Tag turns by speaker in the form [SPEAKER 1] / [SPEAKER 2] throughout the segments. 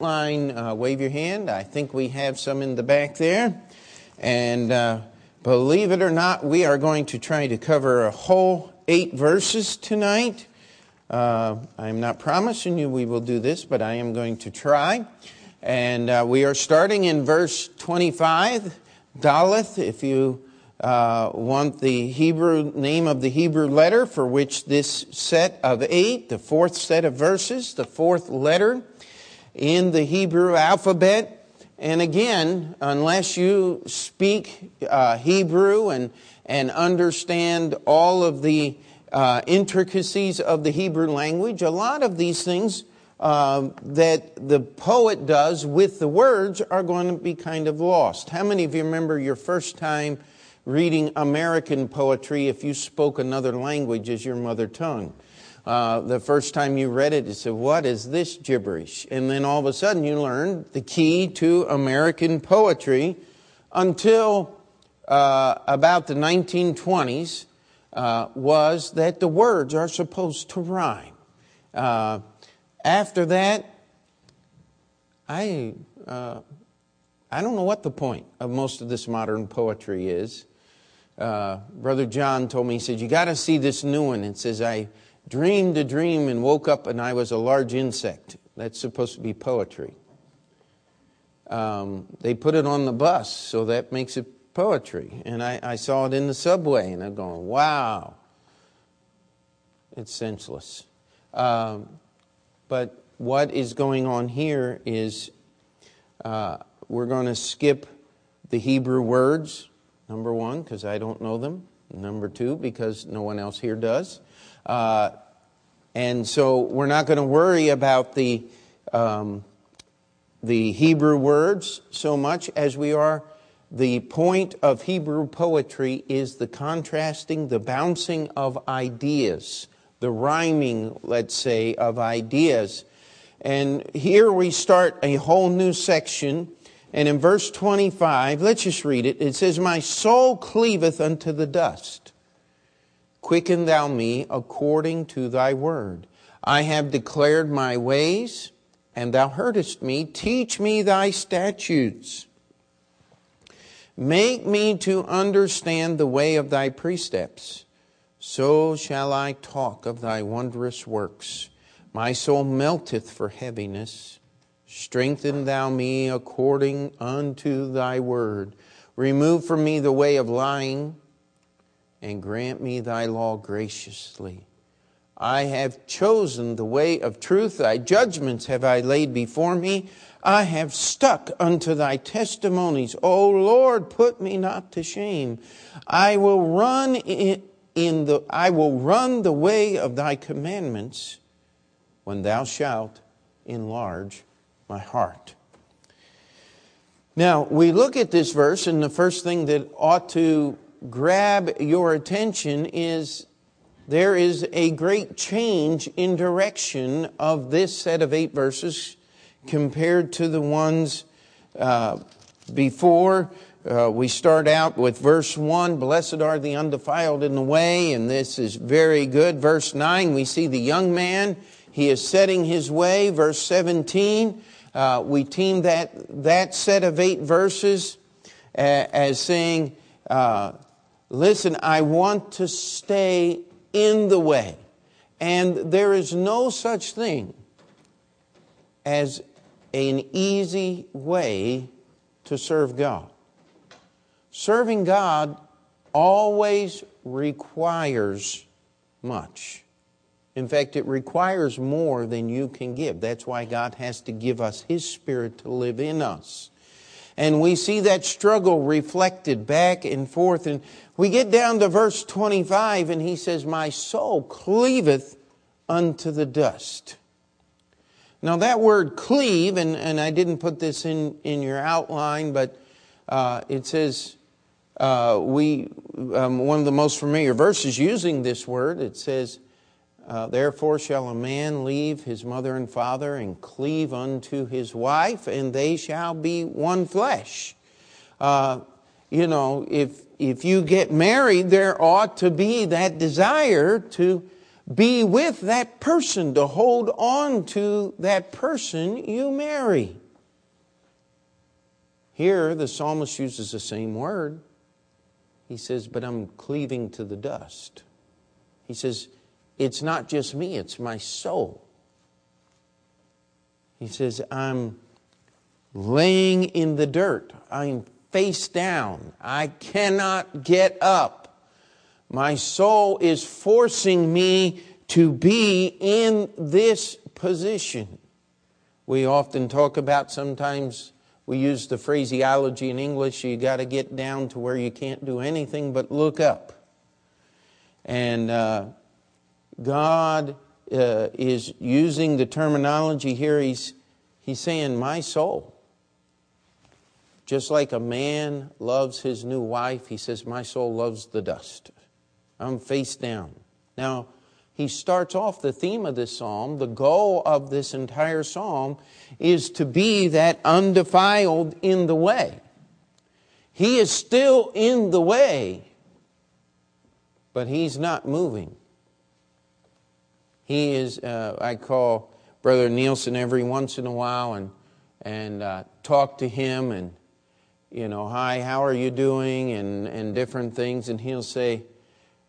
[SPEAKER 1] line, uh, wave your hand. I think we have some in the back there. And uh, believe it or not, we are going to try to cover a whole eight verses tonight. Uh, I'm not promising you we will do this, but I am going to try. And uh, we are starting in verse 25, Daleth, if you uh, want the Hebrew name of the Hebrew letter for which this set of eight, the fourth set of verses, the fourth letter in the Hebrew alphabet. And again, unless you speak uh, Hebrew and, and understand all of the uh, intricacies of the Hebrew language, a lot of these things uh, that the poet does with the words are going to be kind of lost. How many of you remember your first time reading American poetry if you spoke another language as your mother tongue? Uh, the first time you read it, you said, What is this gibberish? And then all of a sudden you learned the key to American poetry until uh, about the 1920s uh, was that the words are supposed to rhyme. Uh, after that, I, uh, I don't know what the point of most of this modern poetry is. Uh, Brother John told me, he said, You got to see this new one. It says, I dreamed a dream and woke up and I was a large insect. That's supposed to be poetry. Um, they put it on the bus, so that makes it poetry. And I, I saw it in the subway, and I'm going, wow, it's senseless. Um, but what is going on here is uh, we're going to skip the Hebrew words, number one, because I don't know them. Number two, because no one else here does. Uh, and so we're not going to worry about the, um, the Hebrew words so much as we are. The point of Hebrew poetry is the contrasting, the bouncing of ideas, the rhyming, let's say, of ideas. And here we start a whole new section. And in verse 25, let's just read it. It says, My soul cleaveth unto the dust Quicken thou me according to thy word. I have declared my ways, and thou heardest me. Teach me thy statutes. Make me to understand the way of thy precepts. So shall I talk of thy wondrous works. My soul melteth for heaviness. Strengthen thou me according unto thy word. Remove from me the way of lying and grant me thy law graciously. I have chosen the way of truth, thy judgments have I laid before me. I have stuck unto thy testimonies. O Lord, put me not to shame. I will run in, the I will run the way of thy commandments when thou shalt enlarge my heart. Now, we look at this verse, and the first thing that ought to grab your attention is there is a great change in direction of this set of eight verses compared to the ones uh, before. Uh, we start out with verse 1 Blessed are the undefiled in the way, and this is very good. Verse 9, we see the young man, he is setting his way. Verse 17, uh, we team that, that set of eight verses uh, as saying, uh, Listen, I want to stay in the way. And there is no such thing as an easy way to serve God. Serving God always requires much. In fact, it requires more than you can give. That's why God has to give us His Spirit to live in us. And we see that struggle reflected back and forth. And we get down to verse 25, and he says, My soul cleaveth unto the dust. Now, that word cleave, and, and I didn't put this in, in your outline, but uh, it says, uh, we, um, one of the most familiar verses using this word, it says, uh, Therefore shall a man leave his mother and father and cleave unto his wife, and they shall be one flesh. Uh, you know, if if you get married, there ought to be that desire to be with that person, to hold on to that person you marry. Here, the psalmist uses the same word. He says, But I'm cleaving to the dust. He says, It's not just me, it's my soul. He says, I'm laying in the dirt. I'm face down. I cannot get up. My soul is forcing me to be in this position. We often talk about sometimes we use the phraseology in English you got to get down to where you can't do anything but look up. And uh, God uh, is using the terminology here. He's, he's saying, My soul. Just like a man loves his new wife, he says, My soul loves the dust. I'm face down. Now, he starts off the theme of this psalm. The goal of this entire psalm is to be that undefiled in the way. He is still in the way, but he's not moving. He is, uh, I call Brother Nielsen every once in a while and, and uh, talk to him and you know, hi, how are you doing? And, and different things. And he'll say,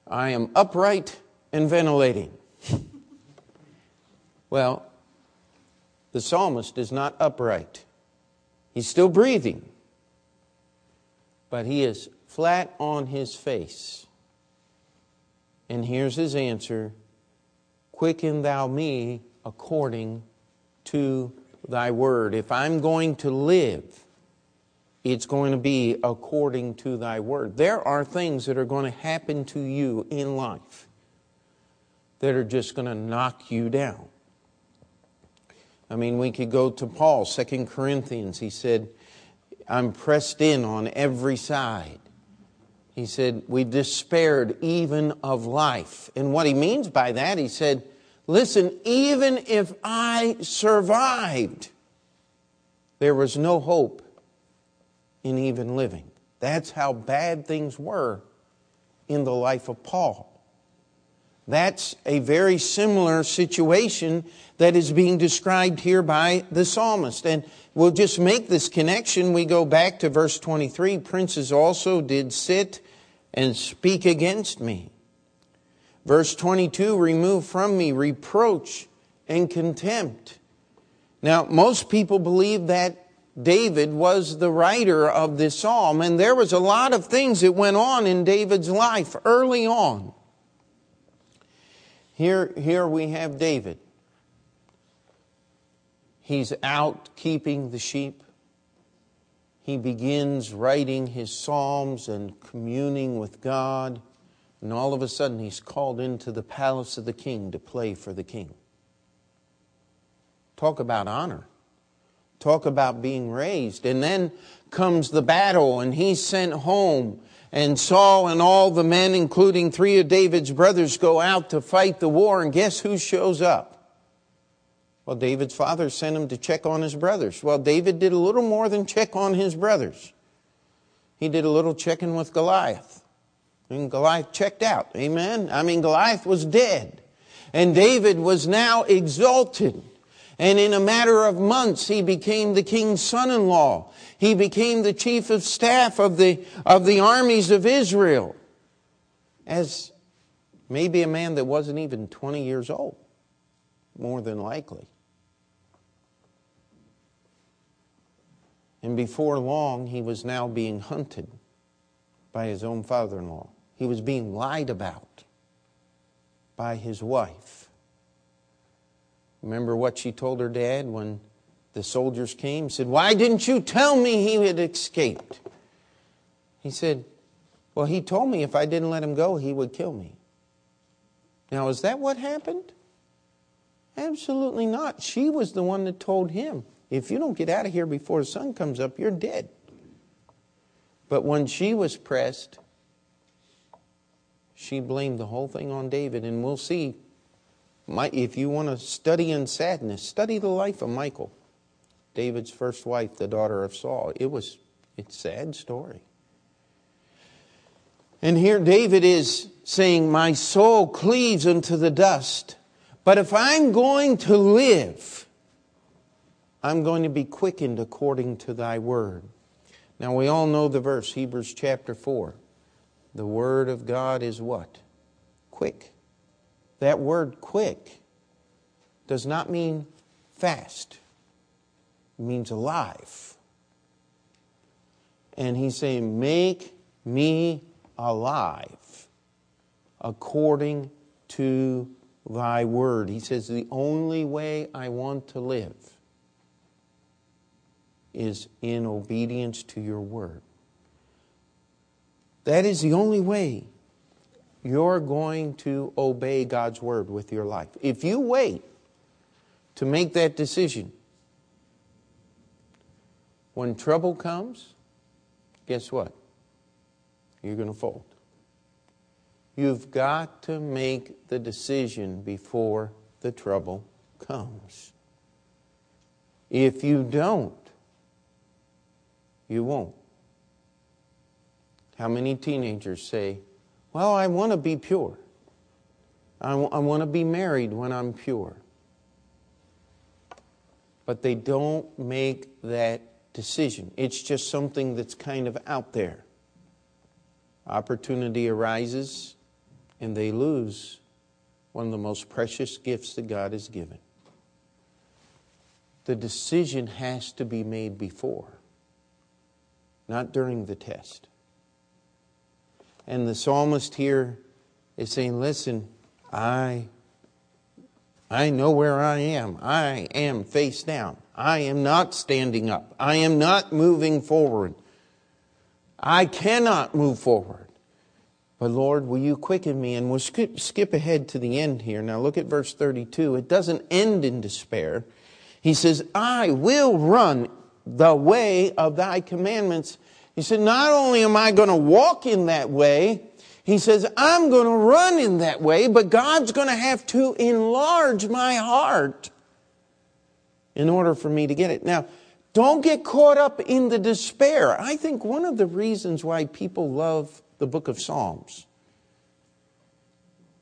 [SPEAKER 1] I am upright and ventilating. well, the psalmist is not upright. He's still breathing, but he is flat on his face. And here's his answer Quicken thou me according to thy word. If I'm going to live, it's going to be according to thy word. There are things that are going to happen to you in life that are just going to knock you down. I mean, we could go to Paul, Second Corinthians. He said, I'm pressed in on every side. He said, We despaired even of life. And what he means by that, he said, Listen, even if I survived, there was no hope in even living. That's how bad things were in the life of Paul. That's a very similar situation that is being described here by the psalmist. And we'll just make this connection. We go back to verse 23 Princes also did sit and speak against me. Verse 22 Remove from me reproach and contempt. Now, most people believe that David was the writer of this psalm, and there was a lot of things that went on in David's life early on. Here, here we have David. He's out keeping the sheep. He begins writing his psalms and communing with God, and all of a sudden he's called into the palace of the king to play for the king. Talk about honor. Talk about being raised. And then comes the battle, and he's sent home. And Saul and all the men, including three of David's brothers, go out to fight the war. And guess who shows up? Well, David's father sent him to check on his brothers. Well, David did a little more than check on his brothers. He did a little checking with Goliath. And Goliath checked out. Amen? I mean, Goliath was dead. And David was now exalted. And in a matter of months, he became the king's son in law. He became the chief of staff of the, of the armies of Israel. As maybe a man that wasn't even 20 years old, more than likely. And before long, he was now being hunted by his own father in law. He was being lied about by his wife. Remember what she told her dad when the soldiers came? Said, Why didn't you tell me he had escaped? He said, Well, he told me if I didn't let him go, he would kill me. Now, is that what happened? Absolutely not. She was the one that told him, If you don't get out of here before the sun comes up, you're dead. But when she was pressed, she blamed the whole thing on David. And we'll see my, if you want to study in sadness, study the life of Michal, David's first wife, the daughter of Saul. It was it's a sad story. And here David is saying, My soul cleaves unto the dust. But if I'm going to live, I'm going to be quickened according to thy word. Now we all know the verse, Hebrews chapter 4. The word of God is what? Quick. That word quick does not mean fast, it means alive. And he's saying, Make me alive according to thy word. He says, The only way I want to live is in obedience to your word. That is the only way you're going to obey God's word with your life. If you wait to make that decision, when trouble comes, guess what? You're going to fold. You've got to make the decision before the trouble comes. If you don't, you won't. How many teenagers say, Well, I want to be pure. I, w- I want to be married when I'm pure. But they don't make that decision. It's just something that's kind of out there. Opportunity arises, and they lose one of the most precious gifts that God has given. The decision has to be made before not during the test. And the psalmist here is saying, Listen, I, I know where I am. I am face down. I am not standing up. I am not moving forward. I cannot move forward. But Lord, will you quicken me? And we'll skip, skip ahead to the end here. Now look at verse 32. It doesn't end in despair. He says, I will run the way of thy commandments. He said, Not only am I going to walk in that way, he says, I'm going to run in that way, but God's going to have to enlarge my heart in order for me to get it. Now, don't get caught up in the despair. I think one of the reasons why people love the book of Psalms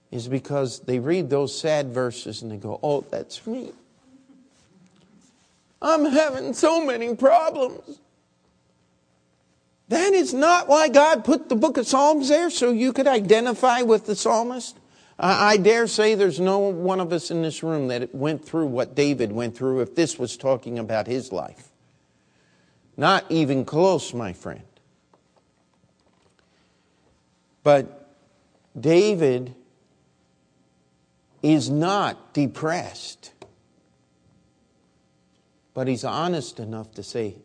[SPEAKER 1] is because they read those sad verses and they go, Oh, that's me. I'm having so many problems. That is not why God put the book of Psalms there, so you could identify with the psalmist. I dare say there's no one of us in this room that went through what David went through if this was talking about his life. Not even close, my friend. But David is not depressed but he's honest enough to say,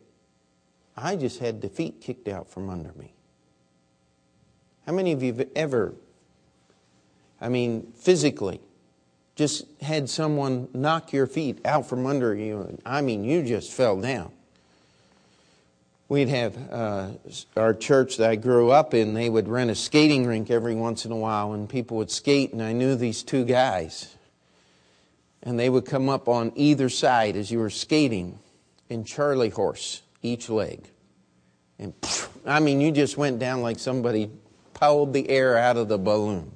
[SPEAKER 1] I just had the feet kicked out from under me. How many of you have ever, I mean, physically, just had someone knock your feet out from under you? I mean, you just fell down. We'd have uh, our church that I grew up in, they would rent a skating rink every once in a while, and people would skate, and I knew these two guys and they would come up on either side as you were skating in Charlie horse, each leg. And I mean, you just went down like somebody pulled the air out of the balloon.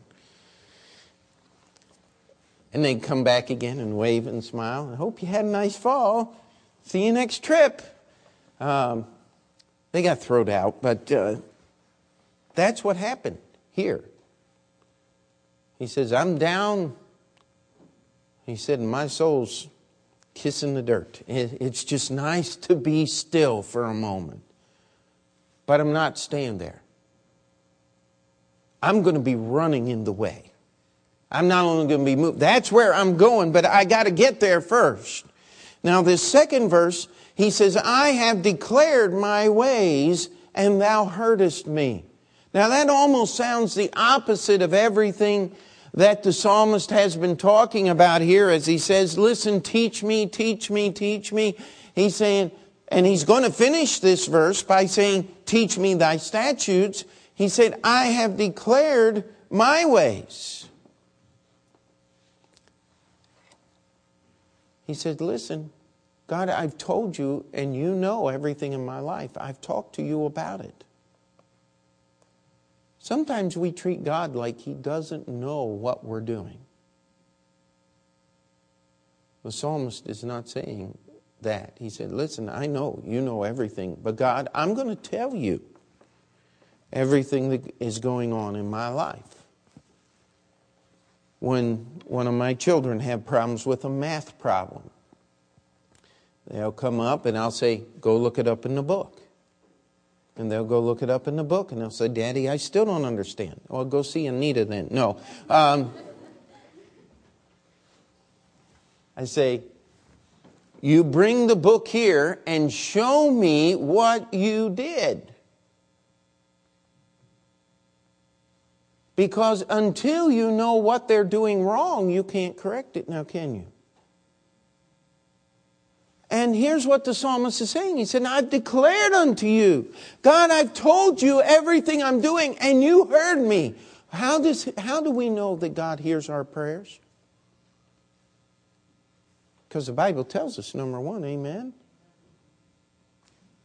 [SPEAKER 1] And they'd come back again and wave and smile. I hope you had a nice fall. See you next trip. Um, they got thrown out, but uh, that's what happened here. He says, I'm down he said, My soul's kissing the dirt. It's just nice to be still for a moment. But I'm not staying there. I'm going to be running in the way. I'm not only going to be moved. That's where I'm going, but I got to get there first. Now, this second verse, he says, I have declared my ways, and thou heardest me. Now, that almost sounds the opposite of everything that the psalmist has been talking about here as he says, Listen, teach me, teach me, teach me. He's saying, and he's going to finish this verse by saying, Teach me thy statutes. He said, I have declared my ways. He said, Listen, God, I've told you, and you know everything in my life. I've talked to you about it. Sometimes we treat God like He doesn't know what we're doing. The psalmist is not saying that. He said, Listen, I know you know everything, but God, I'm going to tell you everything that is going on in my life. When one of my children have problems with a math problem, they'll come up and I'll say, Go look it up in the book. And they'll go look it up in the book and they'll say, Daddy, I still don't understand. Well, go see Anita then. No. Um, I say, You bring the book here and show me what you did. Because until you know what they're doing wrong, you can't correct it now, can you? And here's what the psalmist is saying. He said, I've declared unto you, God, I've told you everything I'm doing, and you heard me. How, does, how do we know that God hears our prayers? Because the Bible tells us, number one, amen.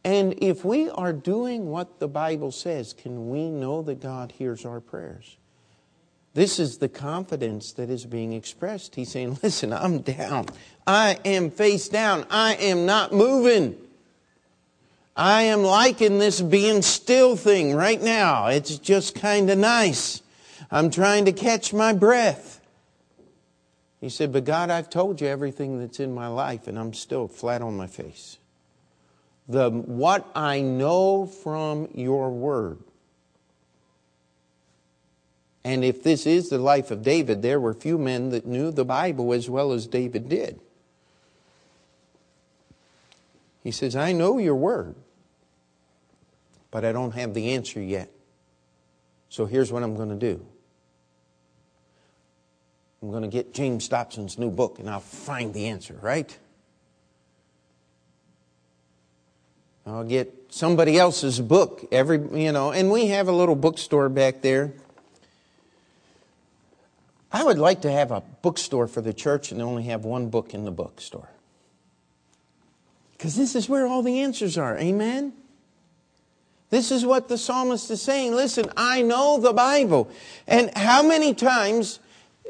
[SPEAKER 1] And if we are doing what the Bible says, can we know that God hears our prayers? This is the confidence that is being expressed. He's saying, Listen, I'm down. I am face down. I am not moving. I am liking this being still thing right now. It's just kind of nice. I'm trying to catch my breath. He said, But God, I've told you everything that's in my life, and I'm still flat on my face. The, what I know from your word and if this is the life of David, there were few men that knew the Bible as well as David did. He says, I know your word, but I don't have the answer yet. So here's what I'm going to do I'm going to get James Dobson's new book and I'll find the answer, right? I'll get somebody else's book every, you know, and we have a little bookstore back there. I would like to have a bookstore for the church and only have one book in the bookstore. Because this is where all the answers are. Amen? This is what the psalmist is saying. Listen, I know the Bible. And how many times,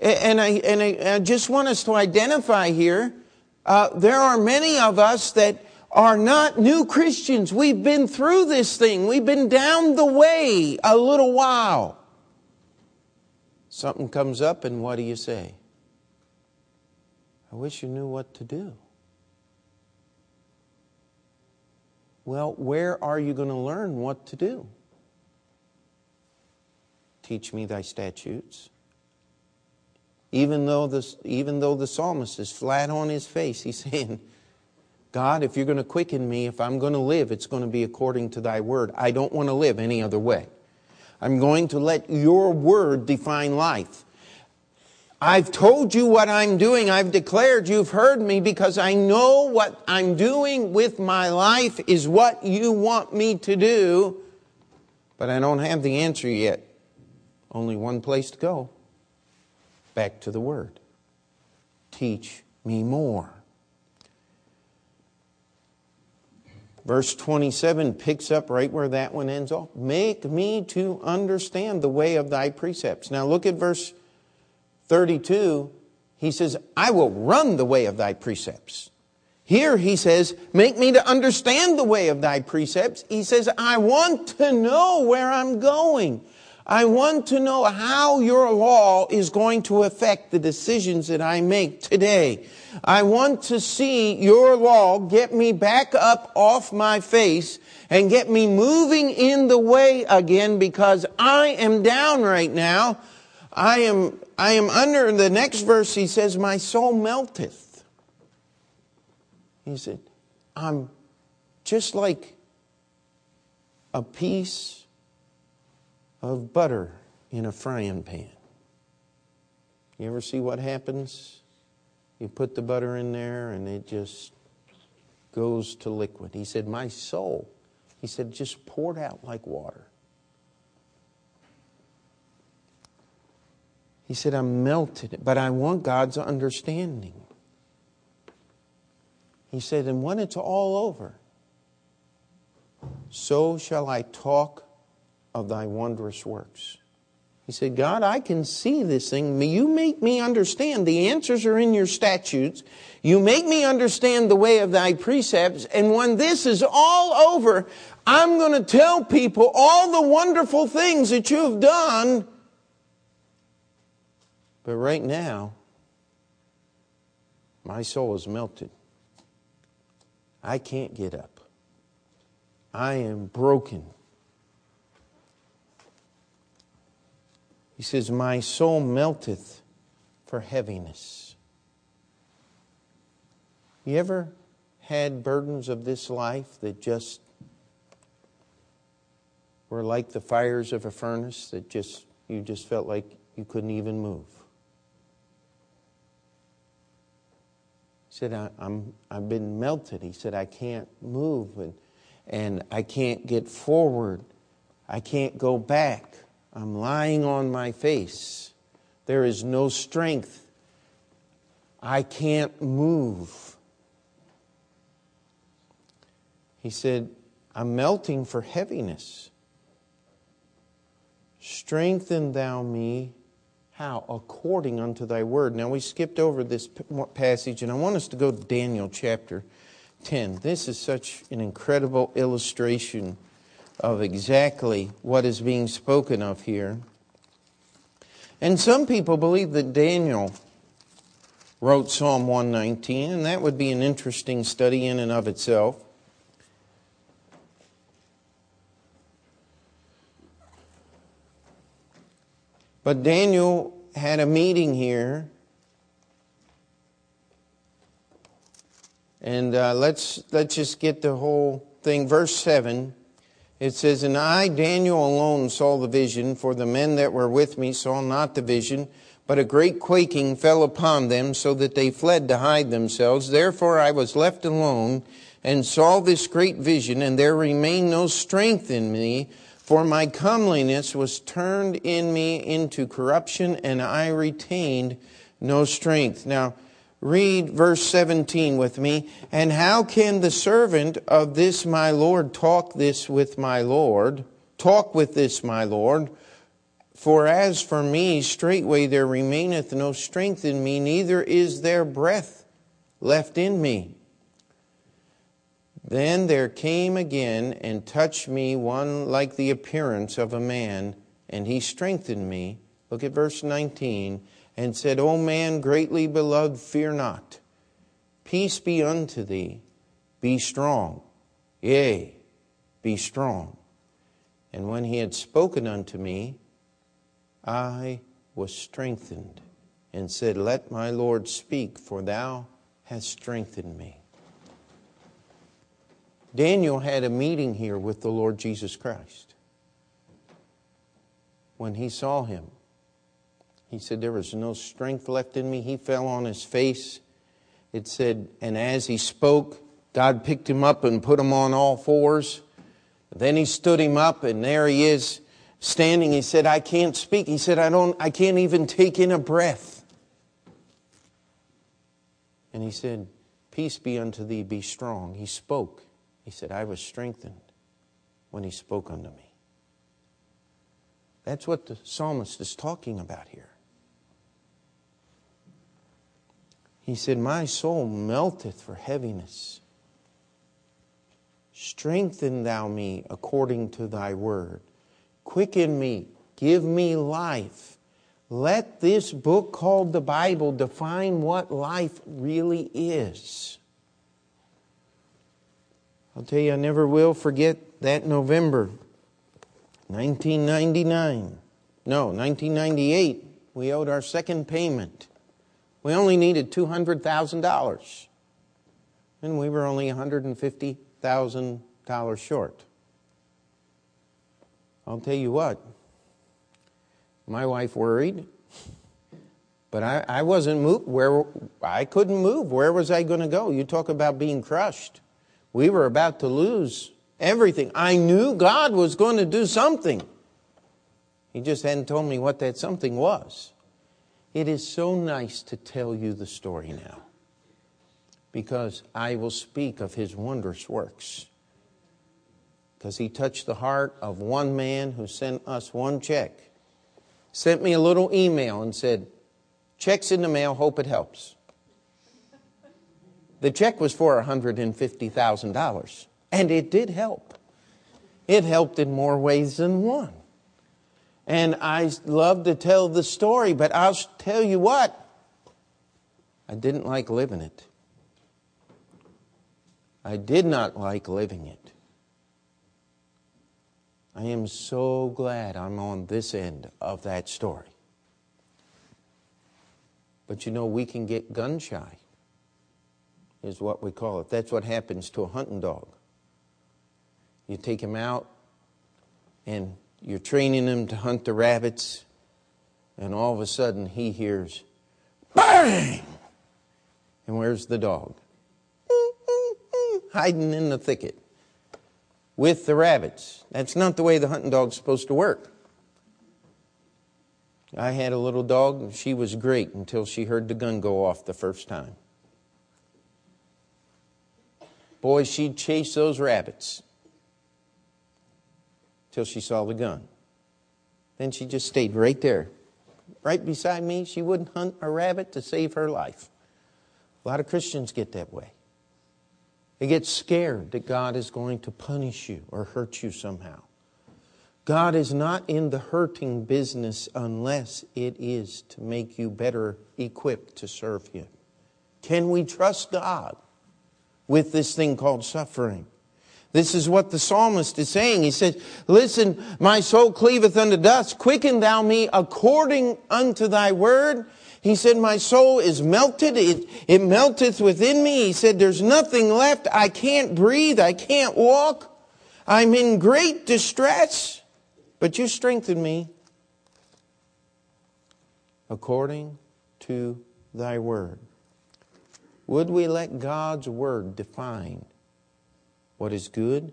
[SPEAKER 1] and I, and I just want us to identify here, uh, there are many of us that are not new Christians. We've been through this thing. We've been down the way a little while. Something comes up, and what do you say? I wish you knew what to do. Well, where are you going to learn what to do? Teach me thy statutes. Even though, the, even though the psalmist is flat on his face, he's saying, God, if you're going to quicken me, if I'm going to live, it's going to be according to thy word. I don't want to live any other way. I'm going to let your word define life. I've told you what I'm doing. I've declared you've heard me because I know what I'm doing with my life is what you want me to do, but I don't have the answer yet. Only one place to go back to the Word. Teach me more. Verse 27 picks up right where that one ends off. Make me to understand the way of thy precepts. Now look at verse 32. He says, I will run the way of thy precepts. Here he says, Make me to understand the way of thy precepts. He says, I want to know where I'm going. I want to know how your law is going to affect the decisions that I make today. I want to see your law get me back up off my face and get me moving in the way again because I am down right now. I am, I am under In the next verse. He says, my soul melteth. He said, I'm just like a piece of butter in a frying pan. You ever see what happens? You put the butter in there and it just goes to liquid. He said, My soul, he said, just poured out like water. He said, I'm melted, but I want God's understanding. He said, and when it's all over, so shall I talk of thy wondrous works. He said, God, I can see this thing. You make me understand. The answers are in your statutes. You make me understand the way of thy precepts. And when this is all over, I'm going to tell people all the wonderful things that you have done. But right now, my soul is melted. I can't get up. I am broken. He says, My soul melteth for heaviness. You ever had burdens of this life that just were like the fires of a furnace that just you just felt like you couldn't even move? He said, I, am I've been melted. He said, I can't move and, and I can't get forward. I can't go back. I'm lying on my face. There is no strength. I can't move. He said, I'm melting for heaviness. Strengthen thou me. How? According unto thy word. Now, we skipped over this passage, and I want us to go to Daniel chapter 10. This is such an incredible illustration of exactly what is being spoken of here. And some people believe that Daniel wrote Psalm 119, and that would be an interesting study in and of itself. But Daniel had a meeting here. And uh, let's, let's just get the whole thing. Verse 7 it says, And I, Daniel, alone saw the vision, for the men that were with me saw not the vision, but a great quaking fell upon them, so that they fled to hide themselves. Therefore I was left alone, and saw this great vision, and there remained no strength in me, for my comeliness was turned in me into corruption, and I retained no strength. Now, Read verse 17 with me. And how can the servant of this my Lord talk this with my Lord? Talk with this my Lord. For as for me, straightway there remaineth no strength in me, neither is there breath left in me. Then there came again and touched me one like the appearance of a man, and he strengthened me. Look at verse 19 and said, O man greatly beloved, fear not. Peace be unto thee. Be strong. Yea, be strong. And when he had spoken unto me, I was strengthened and said, Let my Lord speak, for thou hast strengthened me. Daniel had a meeting here with the Lord Jesus Christ. When he saw him, he said, There was no strength left in me. He fell on his face. It said, And as he spoke, God picked him up and put him on all fours. Then he stood him up, and there he is standing. He said, I can't speak. He said, I, don't, I can't even take in a breath. And he said, Peace be unto thee, be strong. He spoke. He said, I was strengthened when he spoke unto me. That's what the psalmist is talking about here. He said, My soul melteth for heaviness. Strengthen thou me according to thy word. Quicken me, give me life. Let this book called the Bible define what life really is. I'll tell you, I never will forget that November 1999. No, 1998. We owed our second payment. We only needed $200,000, and we were only $150,000 short. I'll tell you what, my wife worried, but I, I wasn't moved. Where I couldn't move. Where was I going to go? You talk about being crushed. We were about to lose everything. I knew God was going to do something. He just hadn't told me what that something was. It is so nice to tell you the story now because I will speak of his wondrous works. because he touched the heart of one man who sent us one check. Sent me a little email and said, Check's in the mail, hope it helps. The check was for $150,000, and it did help. It helped in more ways than one. And I love to tell the story, but I'll tell you what, I didn't like living it. I did not like living it. I am so glad I'm on this end of that story. But you know, we can get gun shy, is what we call it. That's what happens to a hunting dog. You take him out, and you're training him to hunt the rabbits, and all of a sudden he hears bang! And where's the dog? Hiding in the thicket with the rabbits. That's not the way the hunting dog's supposed to work. I had a little dog, and she was great until she heard the gun go off the first time. Boy, she'd chase those rabbits till she saw the gun. Then she just stayed right there, right beside me. She wouldn't hunt a rabbit to save her life. A lot of Christians get that way. They get scared that God is going to punish you or hurt you somehow. God is not in the hurting business unless it is to make you better equipped to serve Him. Can we trust God with this thing called suffering? This is what the psalmist is saying. He says, Listen, my soul cleaveth unto dust. Quicken thou me according unto thy word. He said, My soul is melted. It, it melteth within me. He said, There's nothing left. I can't breathe. I can't walk. I'm in great distress. But you strengthen me according to thy word. Would we let God's word define what is good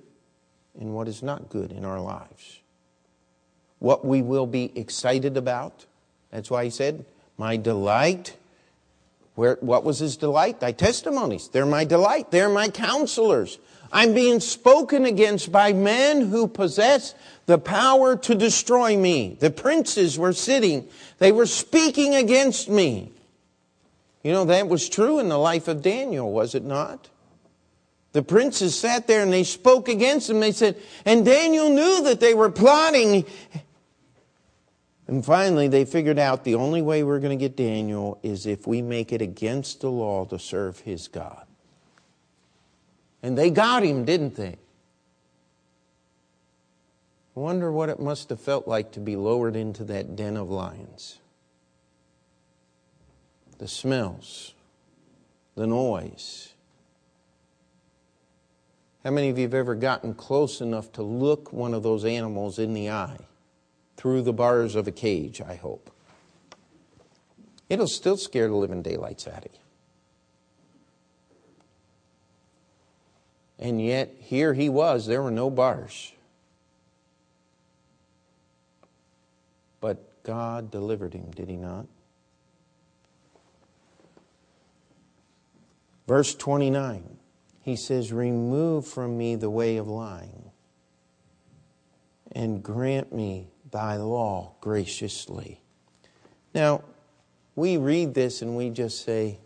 [SPEAKER 1] and what is not good in our lives. What we will be excited about. That's why he said, My delight. Where, what was his delight? Thy testimonies. They're my delight. They're my counselors. I'm being spoken against by men who possess the power to destroy me. The princes were sitting, they were speaking against me. You know, that was true in the life of Daniel, was it not? The princes sat there and they spoke against him. They said, and Daniel knew that they were plotting. And finally, they figured out the only way we're going to get Daniel is if we make it against the law to serve his God. And they got him, didn't they? I wonder what it must have felt like to be lowered into that den of lions. The smells, the noise, how many of you have ever gotten close enough to look one of those animals in the eye through the bars of a cage, I hope? It'll still scare the living daylights out of you. And yet, here he was, there were no bars. But God delivered him, did he not? Verse 29 he says, Remove from me the way of lying, and grant me thy law graciously. Now, we read this and we just say,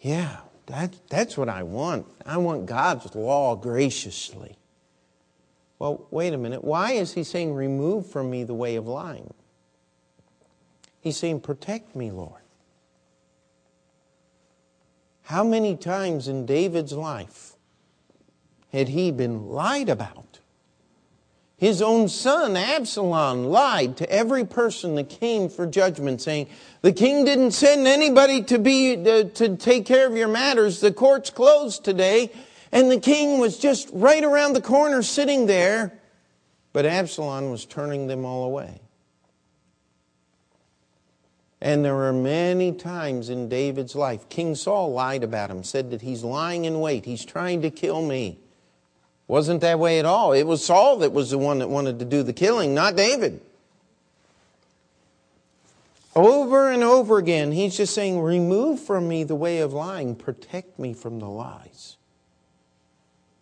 [SPEAKER 1] Yeah, that, that's what I want. I want God's law graciously. Well, wait a minute. Why is he saying, Remove from me the way of lying? He's saying, Protect me, Lord. How many times in David's life had he been lied about? His own son, Absalom, lied to every person that came for judgment, saying, The king didn't send anybody to, be, to, to take care of your matters. The court's closed today. And the king was just right around the corner sitting there. But Absalom was turning them all away. And there are many times in David's life, King Saul lied about him, said that he's lying in wait, he's trying to kill me. Wasn't that way at all. It was Saul that was the one that wanted to do the killing, not David. Over and over again, he's just saying, Remove from me the way of lying, protect me from the lies.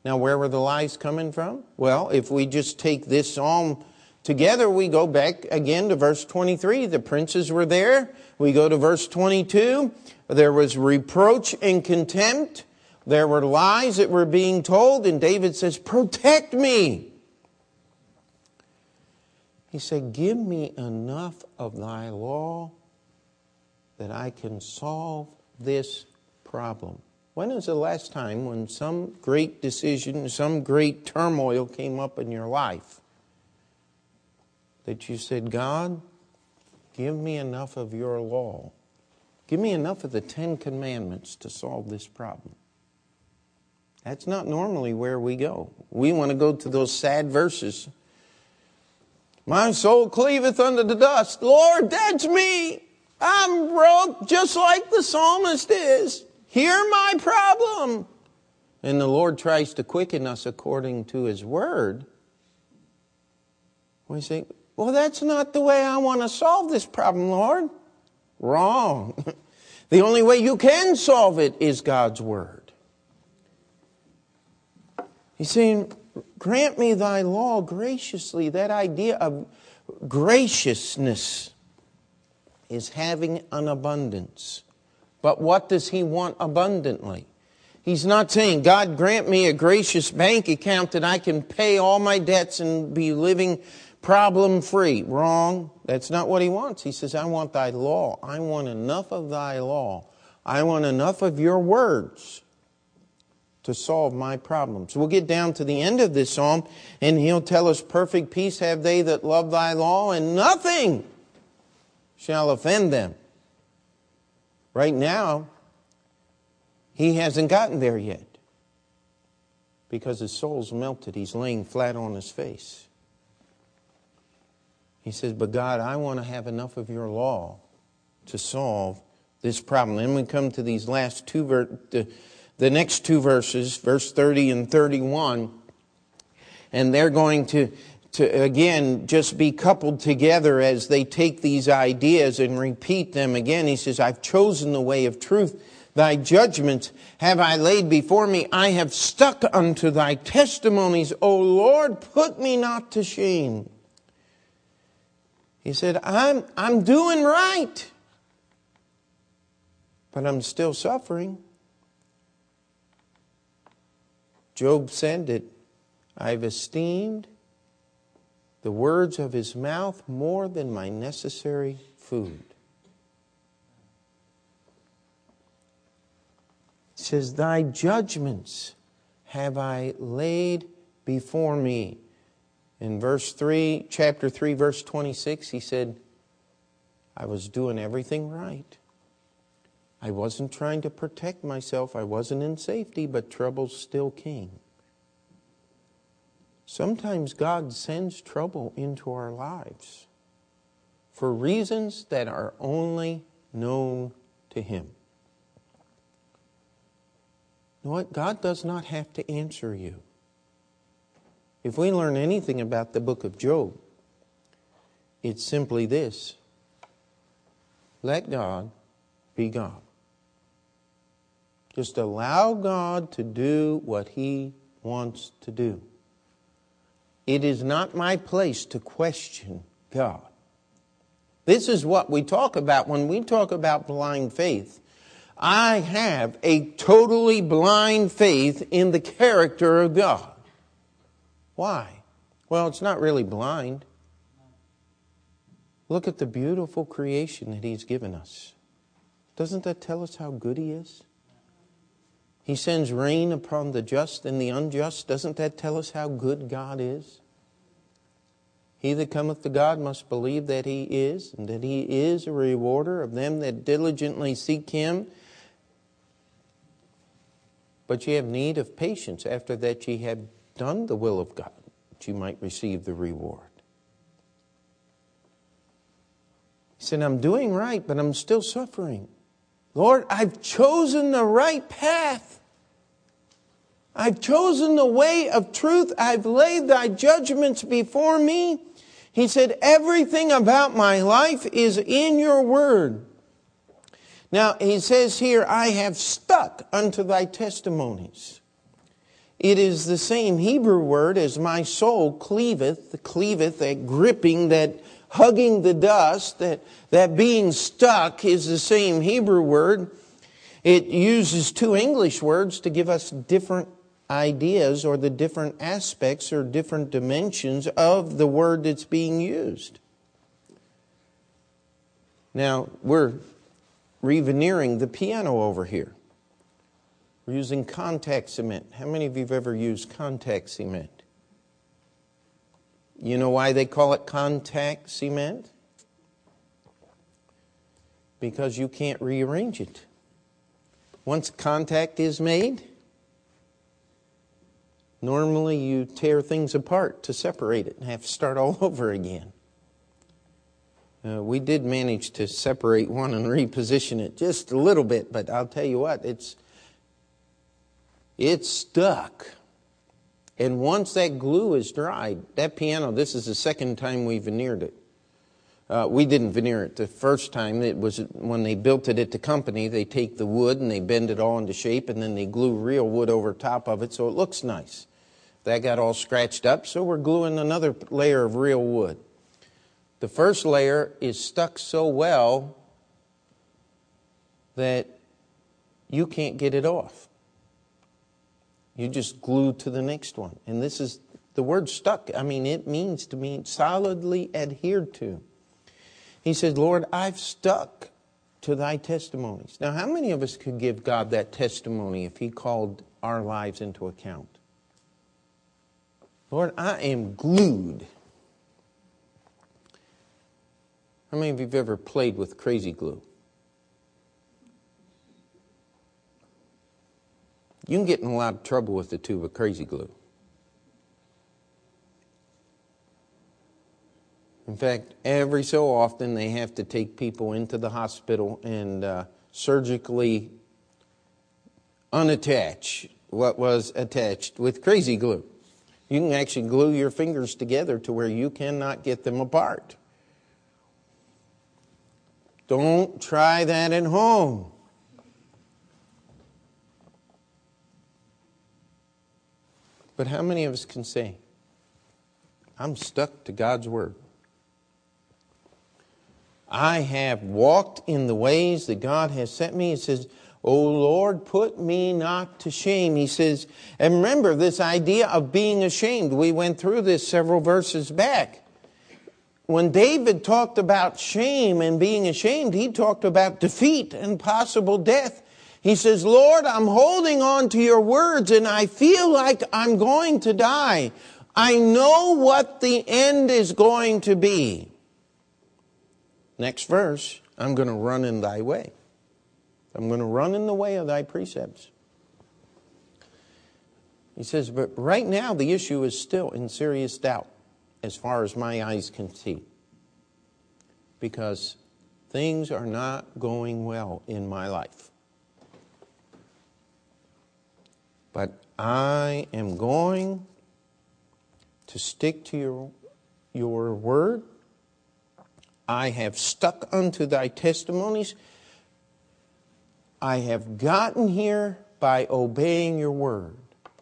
[SPEAKER 1] Now, where were the lies coming from? Well, if we just take this psalm together, we go back again to verse 23. The princes were there. We go to verse 22. There was reproach and contempt. There were lies that were being told, and David says, Protect me. He said, Give me enough of thy law that I can solve this problem. When is the last time when some great decision, some great turmoil came up in your life that you said, God, give me enough of your law? Give me enough of the Ten Commandments to solve this problem. That's not normally where we go. We want to go to those sad verses. My soul cleaveth unto the dust. Lord, that's me. I'm broke just like the psalmist is. Hear my problem. And the Lord tries to quicken us according to his word. We say, well, that's not the way I want to solve this problem, Lord. Wrong. The only way you can solve it is God's word. He's saying, grant me thy law graciously. That idea of graciousness is having an abundance. But what does he want abundantly? He's not saying, God, grant me a gracious bank account that I can pay all my debts and be living problem free. Wrong. That's not what he wants. He says, I want thy law. I want enough of thy law. I want enough of your words to solve my problems. We'll get down to the end of this psalm, and he'll tell us, Perfect peace have they that love thy law, and nothing shall offend them. Right now, he hasn't gotten there yet because his soul's melted. He's laying flat on his face. He says, But God, I want to have enough of your law to solve this problem. Then we come to these last two, ver- the, the next two verses, verse 30 and 31, and they're going to, to again just be coupled together as they take these ideas and repeat them again. He says, I've chosen the way of truth. Thy judgments have I laid before me. I have stuck unto thy testimonies. O Lord, put me not to shame. He said, I'm, I'm doing right, but I'm still suffering. Job said that I've esteemed the words of his mouth more than my necessary food. He says, Thy judgments have I laid before me. In verse 3, chapter 3, verse 26, he said, I was doing everything right. I wasn't trying to protect myself. I wasn't in safety, but trouble still came. Sometimes God sends trouble into our lives for reasons that are only known to Him. You know what? God does not have to answer you. If we learn anything about the book of Job, it's simply this let God be God. Just allow God to do what He wants to do. It is not my place to question God. This is what we talk about when we talk about blind faith. I have a totally blind faith in the character of God. Why? Well, it's not really blind. Look at the beautiful creation that He's given us. Doesn't that tell us how good He is? He sends rain upon the just and the unjust. Doesn't that tell us how good God is? He that cometh to God must believe that He is, and that He is a rewarder of them that diligently seek Him. But ye have need of patience after that ye have done the will of God, that you might receive the reward. He said, I'm doing right, but I'm still suffering. Lord, I've chosen the right path. I've chosen the way of truth. I've laid thy judgments before me. He said, Everything about my life is in your word. Now, he says here, I have stuck unto thy testimonies. It is the same Hebrew word as my soul cleaveth, cleaveth, that gripping, that hugging the dust, that, that being stuck is the same Hebrew word. It uses two English words to give us different ideas or the different aspects or different dimensions of the word that's being used. Now, we're reveneering the piano over here. We're using contact cement. How many of you have ever used contact cement? You know why they call it contact cement? Because you can't rearrange it. Once contact is made, normally you tear things apart to separate it and have to start all over again. Uh, we did manage to separate one and reposition it just a little bit, but I'll tell you what, it's it's stuck. And once that glue is dried, that piano, this is the second time we veneered it. Uh, we didn't veneer it the first time. It was when they built it at the company. They take the wood and they bend it all into shape, and then they glue real wood over top of it so it looks nice. That got all scratched up, so we're gluing another layer of real wood. The first layer is stuck so well that you can't get it off. You just glue to the next one. And this is the word stuck. I mean, it means to mean solidly adhered to. He says, Lord, I've stuck to thy testimonies. Now, how many of us could give God that testimony if he called our lives into account? Lord, I am glued. How many of you have ever played with crazy glue? You can get in a lot of trouble with the tube of crazy glue. In fact, every so often they have to take people into the hospital and uh, surgically unattach what was attached with crazy glue. You can actually glue your fingers together to where you cannot get them apart. Don't try that at home. But how many of us can say, I'm stuck to God's Word? I have walked in the ways that God has sent me. He says, O Lord, put me not to shame. He says, and remember this idea of being ashamed. We went through this several verses back. When David talked about shame and being ashamed, he talked about defeat and possible death. He says, Lord, I'm holding on to your words and I feel like I'm going to die. I know what the end is going to be. Next verse, I'm going to run in thy way. I'm going to run in the way of thy precepts. He says, but right now the issue is still in serious doubt as far as my eyes can see. Because things are not going well in my life. But I am going to stick to your, your word I have stuck unto thy testimonies. I have gotten here by obeying your word.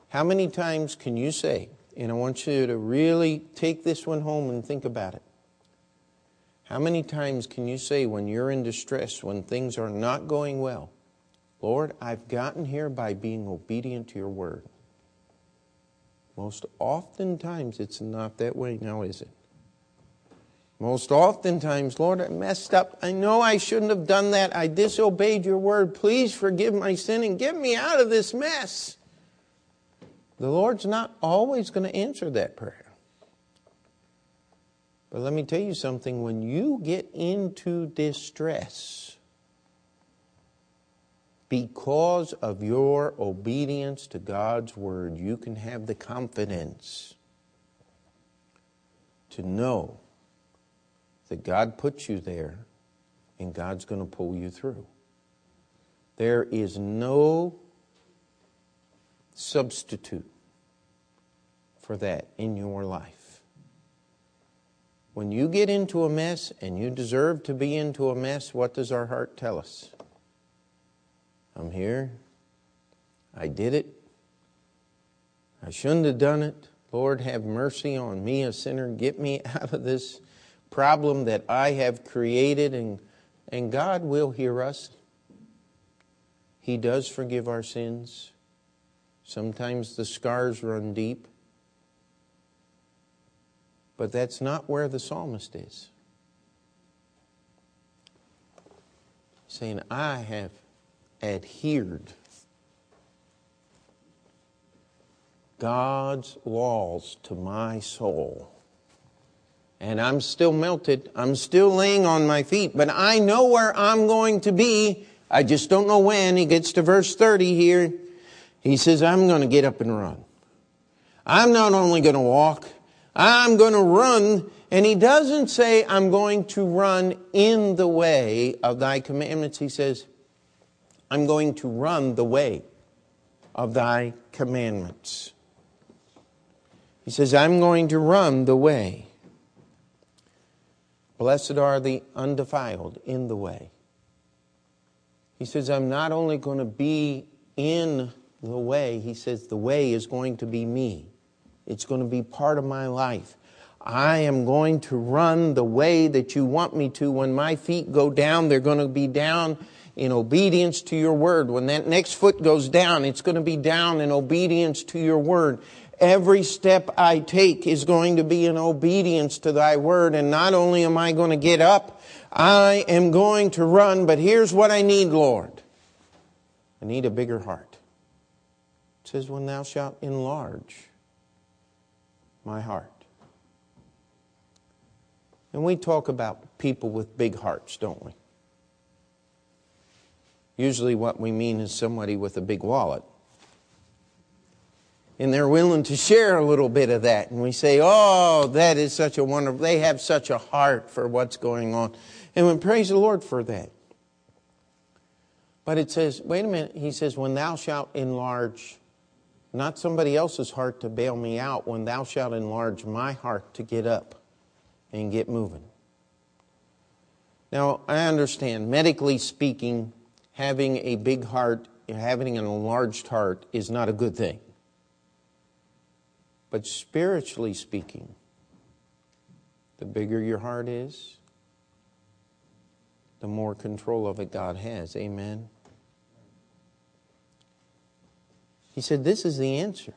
[SPEAKER 1] How many times can you say, and I want you to really take this one home and think about it. How many times can you say when you're in distress, when things are not going well, Lord, I've gotten here by being obedient to your word? Most oftentimes it's not that way now, is it? Most oftentimes, Lord, I messed up. I know I shouldn't have done that. I disobeyed your word. Please forgive my sin and get me out of this mess. The Lord's not always going to answer that prayer. But let me tell you something when you get into distress because of your obedience to God's word, you can have the confidence to know that God put you there and God's going to pull you through. There is no substitute for that in your life. When you get into a mess and you deserve to be into a mess, what does our heart tell us? I'm here. I did it. I shouldn't have done it. Lord, have mercy on me, a sinner. Get me out of this problem that I have created. And, and God will hear us. He does forgive our sins. Sometimes the scars run deep. But that's not where the psalmist is. Saying, I have adhered God's laws to my soul. And I'm still melted. I'm still laying on my feet, but I know where I'm going to be. I just don't know when. He gets to verse 30 here. He says, I'm going to get up and run. I'm not only going to walk, I'm going to run. And he doesn't say, I'm going to run in the way of thy commandments. He says, I'm going to run the way of thy commandments. He says, I'm going to run the way. Blessed are the undefiled in the way. He says, I'm not only going to be in the way, he says, the way is going to be me. It's going to be part of my life. I am going to run the way that you want me to. When my feet go down, they're going to be down in obedience to your word. When that next foot goes down, it's going to be down in obedience to your word. Every step I take is going to be in obedience to thy word. And not only am I going to get up, I am going to run. But here's what I need, Lord. I need a bigger heart. It says, when thou shalt enlarge my heart. And we talk about people with big hearts, don't we? Usually, what we mean is somebody with a big wallet and they're willing to share a little bit of that. And we say, oh, that is such a wonderful, they have such a heart for what's going on. And we praise the Lord for that. But it says, wait a minute, he says, when thou shalt enlarge, not somebody else's heart to bail me out, when thou shalt enlarge my heart to get up and get moving. Now, I understand, medically speaking, having a big heart, having an enlarged heart is not a good thing. But spiritually speaking, the bigger your heart is, the more control of it God has. Amen. He said, This is the answer.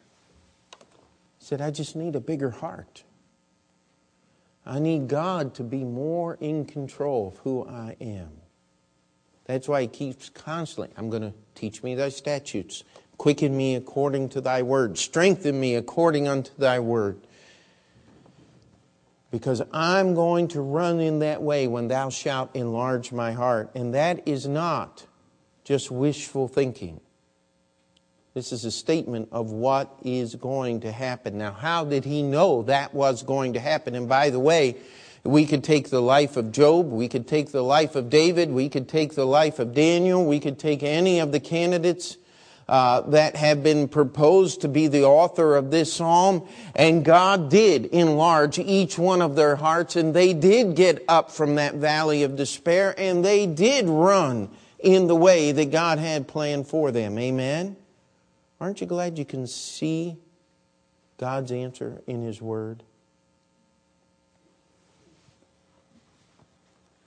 [SPEAKER 1] He said, I just need a bigger heart. I need God to be more in control of who I am. That's why he keeps constantly, I'm going to teach me thy statutes. Quicken me according to thy word. Strengthen me according unto thy word. Because I'm going to run in that way when thou shalt enlarge my heart. And that is not just wishful thinking. This is a statement of what is going to happen. Now, how did he know that was going to happen? And by the way, we could take the life of Job, we could take the life of David, we could take the life of Daniel, we could take any of the candidates uh, that have been proposed to be the author of this psalm. And God did enlarge each one of their hearts, and they did get up from that valley of despair, and they did run in the way that God had planned for them. Amen? Aren't you glad you can see God's answer in His Word?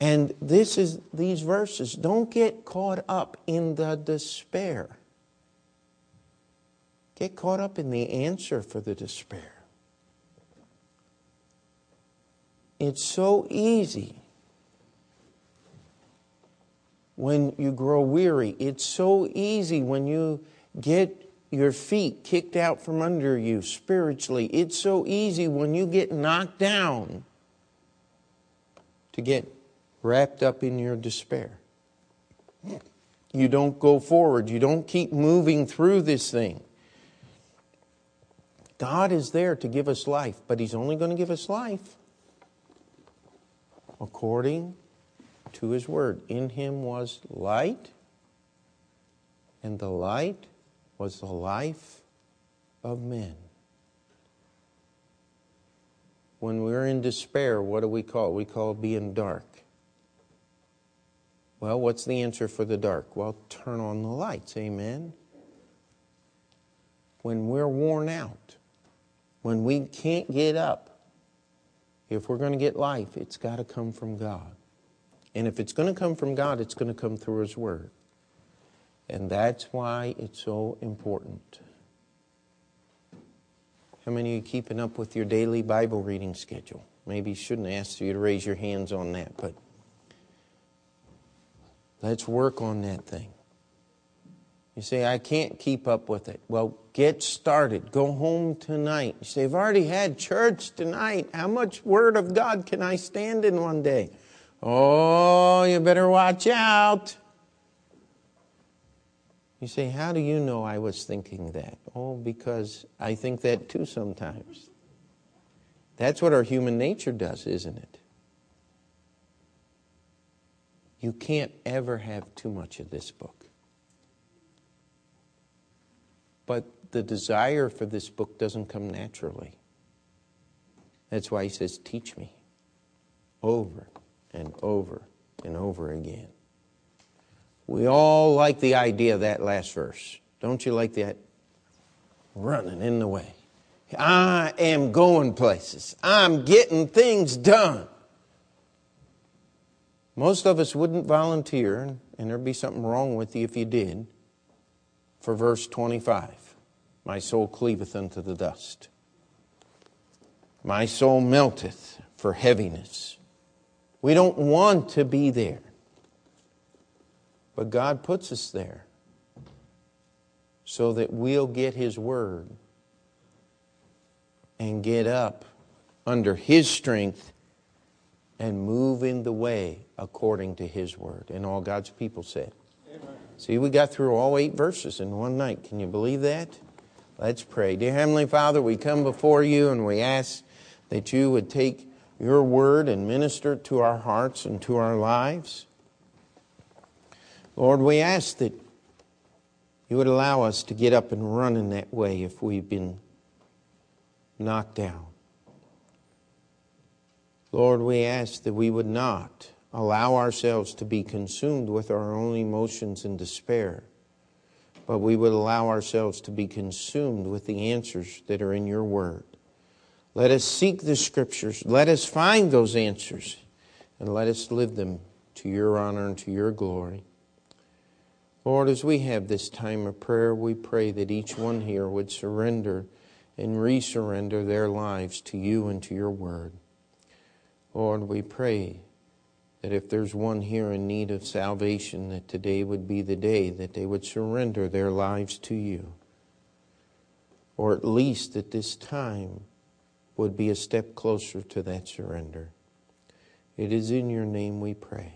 [SPEAKER 1] And this is these verses. Don't get caught up in the despair. Get caught up in the answer for the despair. It's so easy when you grow weary. It's so easy when you get your feet kicked out from under you spiritually. It's so easy when you get knocked down to get wrapped up in your despair. You don't go forward. You don't keep moving through this thing. God is there to give us life, but He's only going to give us life according to His Word. In Him was light, and the light was the life of men. When we're in despair, what do we call? We call being dark. Well, what's the answer for the dark? Well, turn on the lights. Amen. when we're worn out, when we can't get up, if we're going to get life, it's got to come from God. And if it's going to come from God, it's going to come through His Word. And that's why it's so important. How many of you keeping up with your daily Bible reading schedule? Maybe shouldn't ask you to raise your hands on that, but let's work on that thing. You say, I can't keep up with it. Well, get started. Go home tonight. You say, I've already had church tonight. How much Word of God can I stand in one day? Oh, you better watch out. You say, How do you know I was thinking that? Oh, because I think that too sometimes. That's what our human nature does, isn't it? You can't ever have too much of this book. But the desire for this book doesn't come naturally. That's why he says, Teach me over and over and over again. We all like the idea of that last verse. Don't you like that? Running in the way. I am going places. I'm getting things done. Most of us wouldn't volunteer, and there'd be something wrong with you if you did, for verse 25. My soul cleaveth unto the dust. My soul melteth for heaviness. We don't want to be there. But God puts us there so that we'll get His Word and get up under His strength and move in the way according to His Word. And all God's people said. Amen. See, we got through all eight verses in one night. Can you believe that? Let's pray. Dear Heavenly Father, we come before you and we ask that you would take your word and minister to our hearts and to our lives. Lord, we ask that you would allow us to get up and run in that way if we've been knocked down. Lord, we ask that we would not allow ourselves to be consumed with our own emotions and despair, but we would allow ourselves to be consumed with the answers that are in your word. Let us seek the scriptures. Let us find those answers and let us live them to your honor and to your glory. Lord, as we have this time of prayer, we pray that each one here would surrender and resurrender their lives to you and to your word. Lord, we pray that if there's one here in need of salvation, that today would be the day that they would surrender their lives to you. Or at least that this time would be a step closer to that surrender. It is in your name we pray.